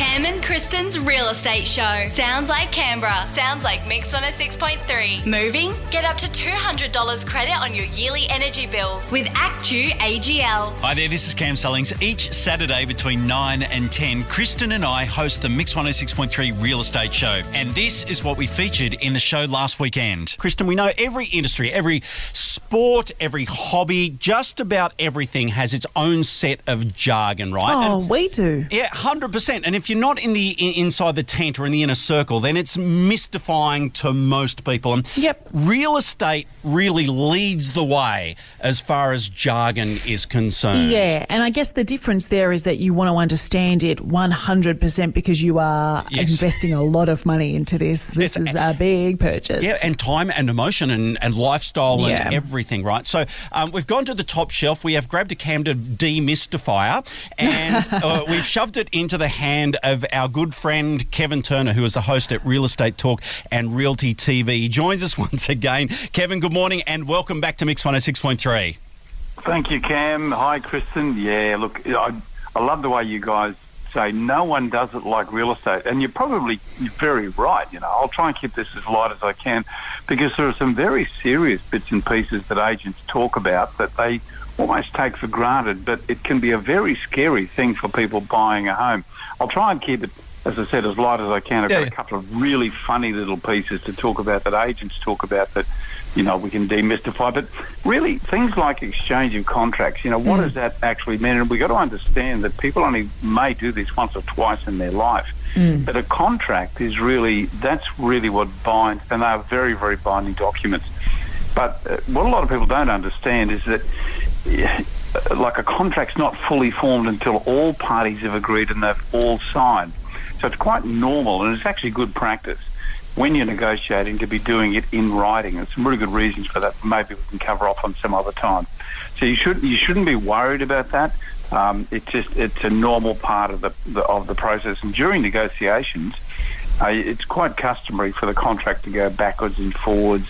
Cam and Kristen's Real Estate Show. Sounds like Canberra. Sounds like Mix 106.3. Moving? Get up to $200 credit on your yearly energy bills with ActewAGL. Hi there, this is Cam Sellings. Each Saturday between 9 and 10, Kristen and I host the Mix 106.3 Real Estate Show. And this is what we featured in the show last weekend. Kristen, we know every industry, every sport, every hobby, just about everything has its own set of jargon, right? Oh, And- we do. yeah, hundred percent. And if you're not in the in, inside the tent or in the inner circle, then it's mystifying to most people. And Yep. real estate really leads the way as far as jargon is concerned. Yeah, and I guess the difference there is that you want to understand it 100% because you are Yes. investing a lot of money into this. This Yes, is a big purchase. Yeah, and time and emotion and, and lifestyle Yeah. and everything, right? So um, we've gone to the top shelf. We have grabbed a cam to demystify and uh, we've shoved it into the hand of our good friend Kevin Turner, who is the host at Real Estate Talk and Realty TV. He joins us once again. Kevin, good morning and welcome back to Mix 106.3. Thank you, Cam. Hi, Kristen. Yeah, look, I, I love the way you guys say no one does it like real estate, and you're probably very right. You know, I'll try and keep this as light as I can because there are some very serious bits and pieces that agents talk about that they almost take for granted, but it can be a very scary thing for people buying a home. I'll try and keep it, as I said, as light as I can. I've Yeah, got a couple of really funny little pieces to talk about that agents talk about that, you know, we can demystify. But really, things like exchange of contracts, you know, what does that actually mean? And we've got to understand that people only may do this once or twice in their life. But a contract is really, that's really what binds, and they are very, very binding documents. But uh, what a lot of people don't understand is that, like a contract's not fully formed until all parties have agreed and they've all signed. So it's quite normal, and it's actually good practice when you're negotiating to be doing it in writing. There's some really good reasons for that. Maybe we can cover off on some other time. So you should you shouldn't be worried about that. Um, it's just it's a normal part of the, the of the process. And during negotiations, uh, it's quite customary for the contract to go backwards and forwards.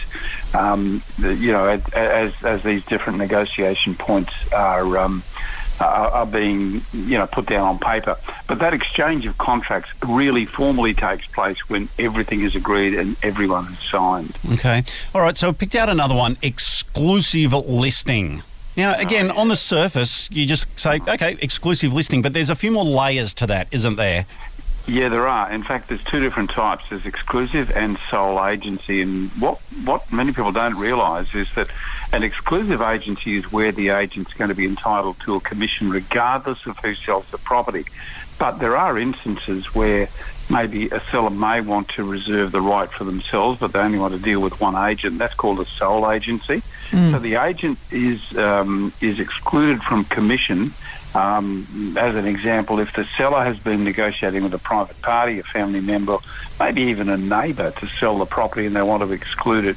Um, you know, as, as as these different negotiation points are. Um, are, are being, you know, put down on paper. But that exchange of contracts really formally takes place when everything is agreed and everyone has signed. Okay. All right. So I picked out another one exclusive listing. Now, again, on the surface, you just say, okay, exclusive listing, but there's a few more layers to that, isn't there? Yeah, there are. In fact, there's two different types. There's exclusive and sole agency. And what, what many people don't realise is that an exclusive agency is where the agent's going to be entitled to a commission regardless of who sells the property. But there are instances where maybe a seller may want to reserve the right for themselves, but they only want to deal with one agent. That's called a sole agency. So the agent is um, is excluded from commission. Um, as an example, if the seller has been negotiating with a private party, a family member, maybe even a neighbour to sell the property and they want to exclude it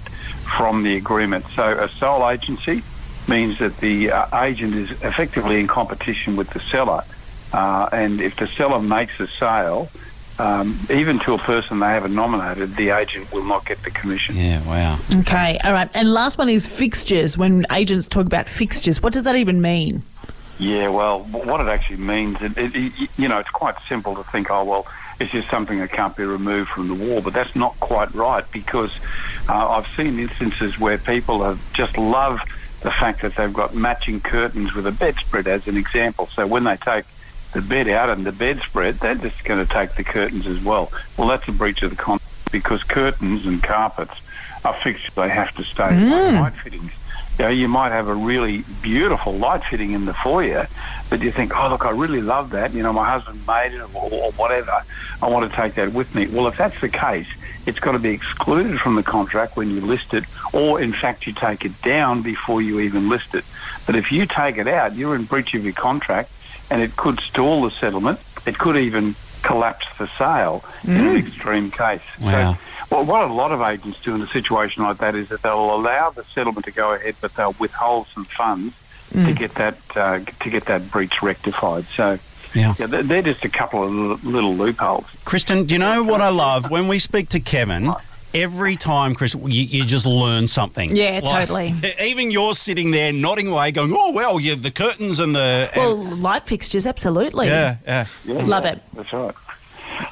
from the agreement. So a sole agency means that the uh, agent is effectively in competition with the seller. Uh, and if the seller makes a sale, um, even to a person they haven't nominated, the agent will not get the commission. Yeah, wow. Okay, all right. And last one is fixtures. When agents talk about fixtures, what does that even mean? Yeah, well, what it actually means, it, it, it, you know, it's quite simple to think, oh, well, it's just something that can't be removed from the wall, but that's not quite right because uh, I've seen instances where people have just love the fact that they've got matching curtains with a bedspread, as an example. So when they take the bed out and the bedspread, they're just going to take the curtains as well. Well, that's a breach of the contract because curtains and carpets are fixed; they have to stay. Like hmm. light fittings. You know, you might have a really beautiful light fitting in the foyer, but you think, oh, look, I really love that. You know, my husband made it or, or whatever. I want to take that with me. Well, if that's the case, it's got to be excluded from the contract when you list it, or in fact, you take it down before you even list it. But if you take it out, you're in breach of your contract, and it could stall the settlement. It could even collapse the sale in an extreme case. Wow. So, well, what a lot of agents do in a situation like that is that they'll allow the settlement to go ahead, but they'll withhold some funds to get that uh, to get that breach rectified. So, Yeah. yeah, they're, just a couple of little, little loopholes. Kristen, do you know what I love? When we speak to Kevin, every time, Chris, you, you just learn something. Yeah, totally. Even you're sitting there nodding away, going, "Oh well, yeah, the curtains and the." and- Well, light fixtures, absolutely. yeah, yeah. Yeah, Love yeah, it. That's right.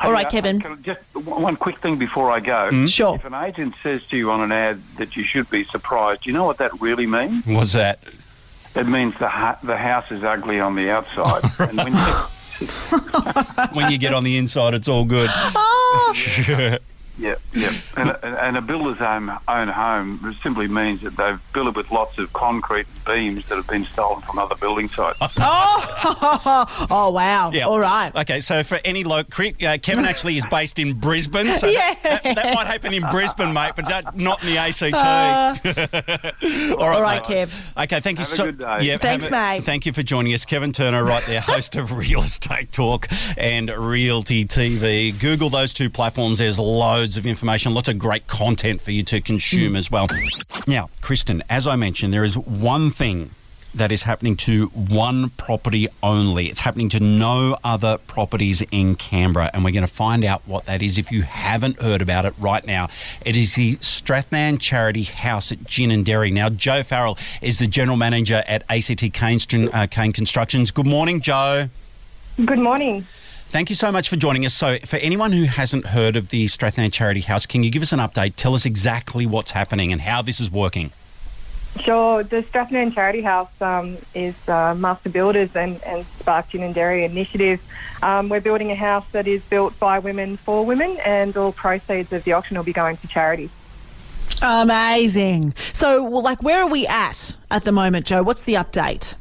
All right, uh, Kevin. can Just one one quick thing before I go. Sure. If an agent says to you on an ad that you should be surprised, you know what that really means? What's that? It means the ha- the house is ugly on the outside. and when you, When you get on the inside, it's all good. yeah, yeah. And, a- and a builder's own, own home simply means that they've built it with lots of concrete beams that have been stolen from other building sites. Oh, oh wow. Yeah. All right. Okay, so for any local, uh, Kevin actually is based in Brisbane, so Yeah. that, that, that might happen in Brisbane, mate, but that, not in the ACT. all All right, mate. Kev. Okay, thank you Have a so good day. Yeah, Thanks, have a- mate. Thank you for joining us, Kevin Turner, right there, host of Real Estate Talk and Realty TV. Google those two platforms. There's loads of information, lots of great content for you to Mm. consume as well. Now, Kristen, as I mentioned, there is one thing that is happening to one property only. It's happening to no other properties in Canberra, and we're going to find out what that is. If you haven't heard about it right now, it is the Strathnairn Charity House at Ginninderry. Now, Jo Farrell is the general manager at ACT Kane, uh, Kane Constructions. Good morning, Jo. Good morning. Thank you so much for joining us. So, for anyone who hasn't heard of the Strathnairn Charity House, can you give us an update? Tell us exactly what's happening and how this is working. Sure. The Strathnairn Charity House um, is uh, Master Builders and, and Spark Ginninderry initiative. Um, we're building a house that is built by women for women, and all proceeds of the auction will be going to charity. Amazing. So, well, like, where are we at at the moment, Jo? What's the update?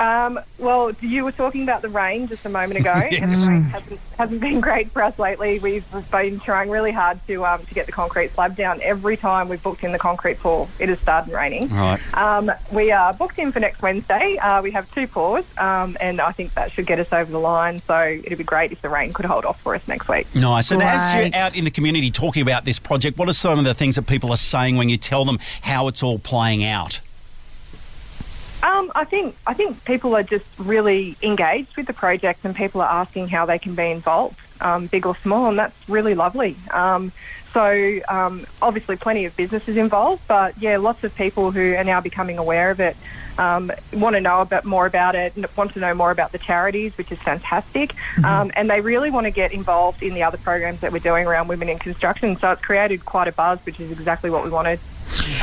Um, well, you were talking about the rain just a moment ago, and the rain hasn't, hasn't been great for us lately. We've been trying really hard to um, to get the concrete slab down. Every time we've booked in the concrete pour, it has started raining. Right. Um, we are booked in for next Wednesday. Uh, we have two pours, um, and I think that should get us over the line. So it'd be great if the rain could hold off for us next week. Nice. And as you're out in the community talking about this project, what are some of the things that people are saying when you tell them how it's all playing out? I think I think people are just really engaged with the project, and people are asking how they can be involved, um, big or small, and that's really lovely. Um, so um, obviously, plenty of businesses involved, but yeah, lots of people who are now becoming aware of it. Um, want to know a bit more about it, want to know more about the charities, which is fantastic. Um, and they really want to get involved in the other programs that we're doing around women in construction. So it's created quite a buzz, which is exactly what we wanted.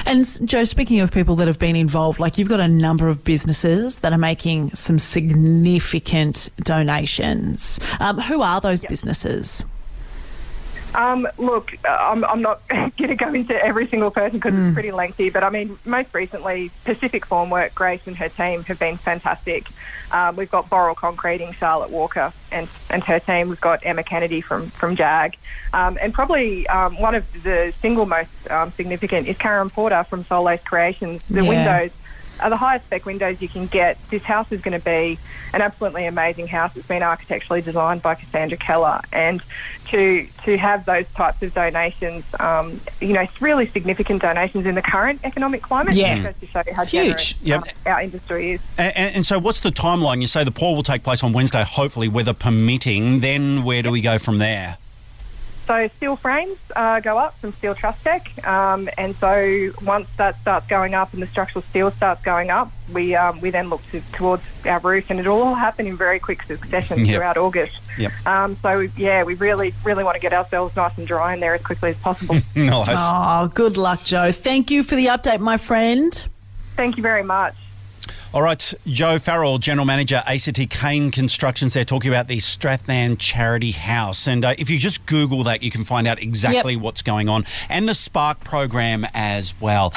And Jo, speaking of people that have been involved, like you've got a number of businesses that are making some significant donations. Um, who are those businesses? Um, look, I'm, I'm not going to go into every single person because it's pretty lengthy, but I mean, most recently, Pacific Formwork, Grace and her team have been fantastic. Um, we've got Boral Concreting, Charlotte Walker, and, and her team. We've got Emma Kennedy from, from JAG. Um, and probably um, one of the single most um, significant is Karen Porter from Soul Lace Creations. The Yeah. windows are the highest spec windows you can get. This house is going to be an absolutely amazing house. It's been architecturally designed by Cassandra Keller, and to to have those types of donations, um, you know, it's really significant donations in the current economic climate. Yeah. It goes to show you how Huge. generous Yep. um, our industry is. And, and, and so, what's the timeline? You say the pour will take place on Wednesday, hopefully, weather permitting. Then, where do we go from there? So steel frames uh, go up from Steel Trust Tech, um, and so once that starts going up and the structural steel starts going up, we um, we then look to, towards our roof, and it'll all happen in very quick succession Yep. throughout August. Yep. Um, so yeah, we really really want to get ourselves nice and dry in there as quickly as possible. Nice. Oh, good luck, Jo. Thank you for the update, my friend. Thank you very much. All right, Jo Farrell, General Manager, ACT Kane Constructions. They're talking about the Strathnairn Charity House. And uh, if you just Google that, you can find out exactly Yep. what's going on and the Spark program as well.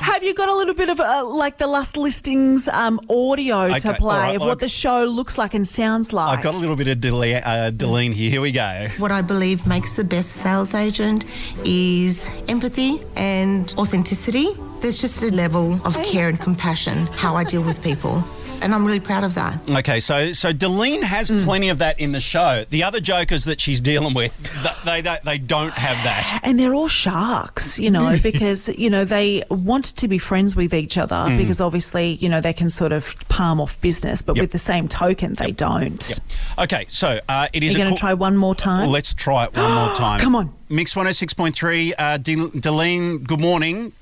Have you got a little bit of uh, like the last listings um, audio Okay, to play all right, of well, what the show looks like and sounds like? I've got a little bit of Dele- uh, D'Leanne here. Here we go. What I believe makes the best sales agent is empathy and authenticity. There's just a level of care and compassion how I deal with people. And I'm really proud of that. Okay, so so D'Leanne has Hmm. plenty of that in the show. The other jokers that she's dealing with, they they, they don't have that. and they're all sharks, you know, because you know they want to be friends with each other because obviously you know they can sort of palm off business, but Yep. with the same token they don't. Okay, so uh, it is. You're a going to co- try one more time. Let's try it one more time. Come on. Mix 106.3. Uh, De- D'Leanne, good morning.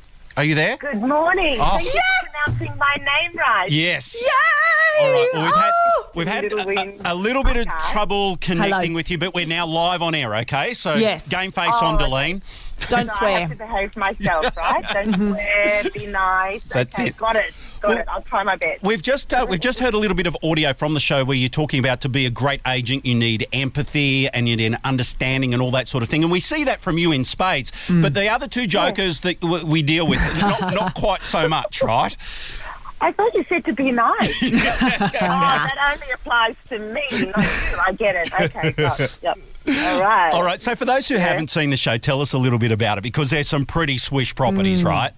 Are you there? Good morning. Oh. Thank you for pronouncing my name right. Yes. Yay! All right. Well, we've had Oh! we've had Little a, a, a little bit of Okay. trouble connecting Hello. with you, but we're now live on air. Okay, so Yes. game face Oh, on, okay. D'Leanne. Don't So I swear. have to behave myself, right? Don't swear, be nice. That's okay, it. Got it. Got Well- it. I'll try my best. We've just uh, we've just heard a little bit of audio from the show where you're talking about to be a great agent, you need empathy and you need understanding and all that sort of thing, and we see that from you in spades. But the other two jokers that w- we deal with, not, not quite so much, right? I thought you said to be nice. oh, that only applies to me, not you. I get it. Okay, got it. Yep. All right. All right. So for those who haven't seen the show, tell us a little bit about it because there's some pretty swish properties, right?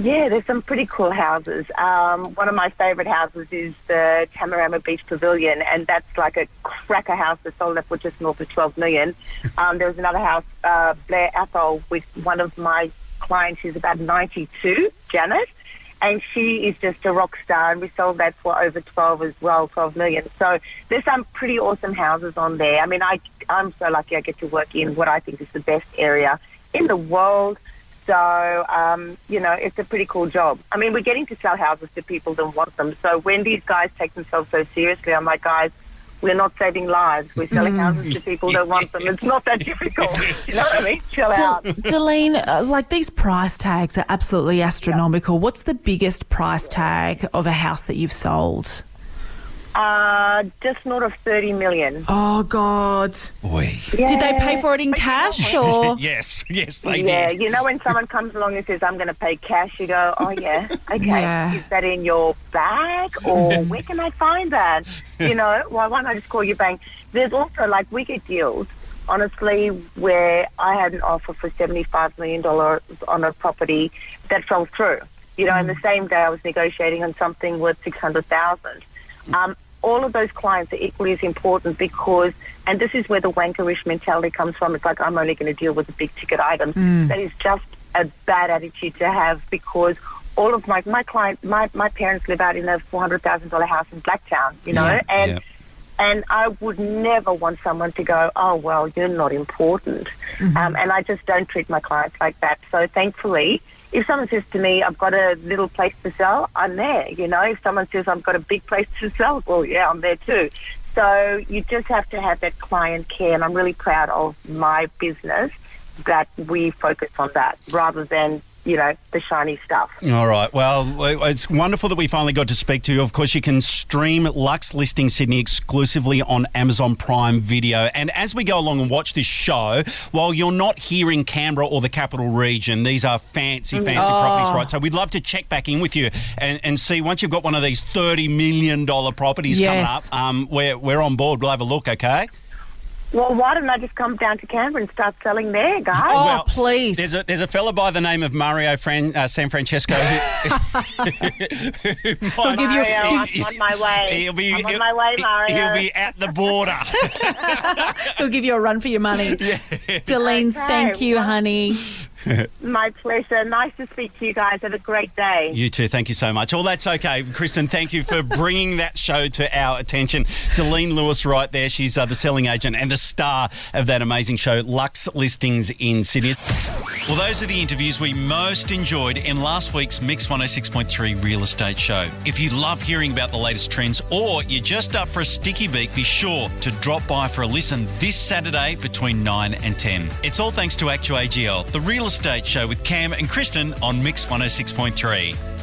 Yeah, there's some pretty cool houses. Um, one of my favourite houses is the Tamarama Beach Pavilion, and that's like a cracker house that sold up for just north of 12 million. Um, there was another house, uh, Blair Athol, with one of my clients. She's about 92, Janet, and she is just a rock star, and we sold that for over 12 as well, 12 million. So there's some pretty awesome houses on there. I mean, I, I'm so lucky I get to work in what I think is the best area in the world. So, um, you know, it's a pretty cool job. I mean, we're getting to sell houses to people that want them. So when these guys take themselves so seriously, I'm like, guys, we're not saving lives. We're selling houses to people that want them. It's not that difficult. You know what I mean? Chill out. D'Leanne, uh, like these price tags are absolutely astronomical. What's the biggest price tag of a house that you've sold? Uh, just north of 30 million. Oh God! Oi. Did they pay for it in cash or? Yes, yes, they yeah, did. Yeah, you know when someone comes along and says, I'm going to pay cash, you go, oh, yeah, okay. Yeah. Is that in your bag or where can I find that? You know, why, why don't I just call your bank? There's also like we get deals, honestly, where I had an offer for $75 million on a property that fell through. You know, and the same day I was negotiating on something worth 600000 um, all of those clients are equally as important because, and this is where the wankerish mentality comes from. It's like I'm only going to deal with the big ticket items. That is just a bad attitude to have because all of my my client, my my parents live out in a four hundred thousand dollar house in Blacktown, you know, Yeah, and. yeah. And I would never want someone to go, oh, well, you're not important. Um, and I just don't treat my clients like that. So thankfully, if someone says to me, I've got a little place to sell, I'm there. You know, if someone says, I've got a big place to sell, well, yeah, I'm there too. So you just have to have that client care. And I'm really proud of my business that we focus on that rather than, you know, the shiny stuff. All right. Well, it's wonderful that we finally got to speak to you. Of course, you can stream Luxe Listing Sydney exclusively on Amazon Prime Video. And as we go along and watch this show, while you're not here in Canberra or the capital region, these are fancy, fancy properties, right? So we'd love to check back in with you and, and see once you've got one of these $30 million properties coming up, um, we're, we're on board. We'll have a look, okay? Well, why don't I just come down to Canberra and start selling there, guys? Oh, Well, please! There's a there's a fella by the name of Mario Fran, uh, San Francesco who, who might- give you- Mario, give- I'm on my way. He'll be, I'm on he'll- my way, Mario. He'll be at the border. They'll give you a run for your money. D'Leanne, Okay, thank you, well- honey. My pleasure. Nice to speak to you guys. Have a great day. you too. Thank you so much. Well, that's okay, Kristen. Thank you for bringing that show to our attention. D'Leanne Lewis, right there. She's uh, the selling agent and the star of that amazing show, Luxe Listings in Sydney. Well, those are the interviews we most enjoyed in last week's Mix 106.3 Real Estate Show. If you love hearing about the latest trends or you're just up for a sticky beak, be sure to drop by for a listen this Saturday between 9 and 10. It's all thanks to ActewAGL, the real estate show with Cam and Kristen on Mix 106.3.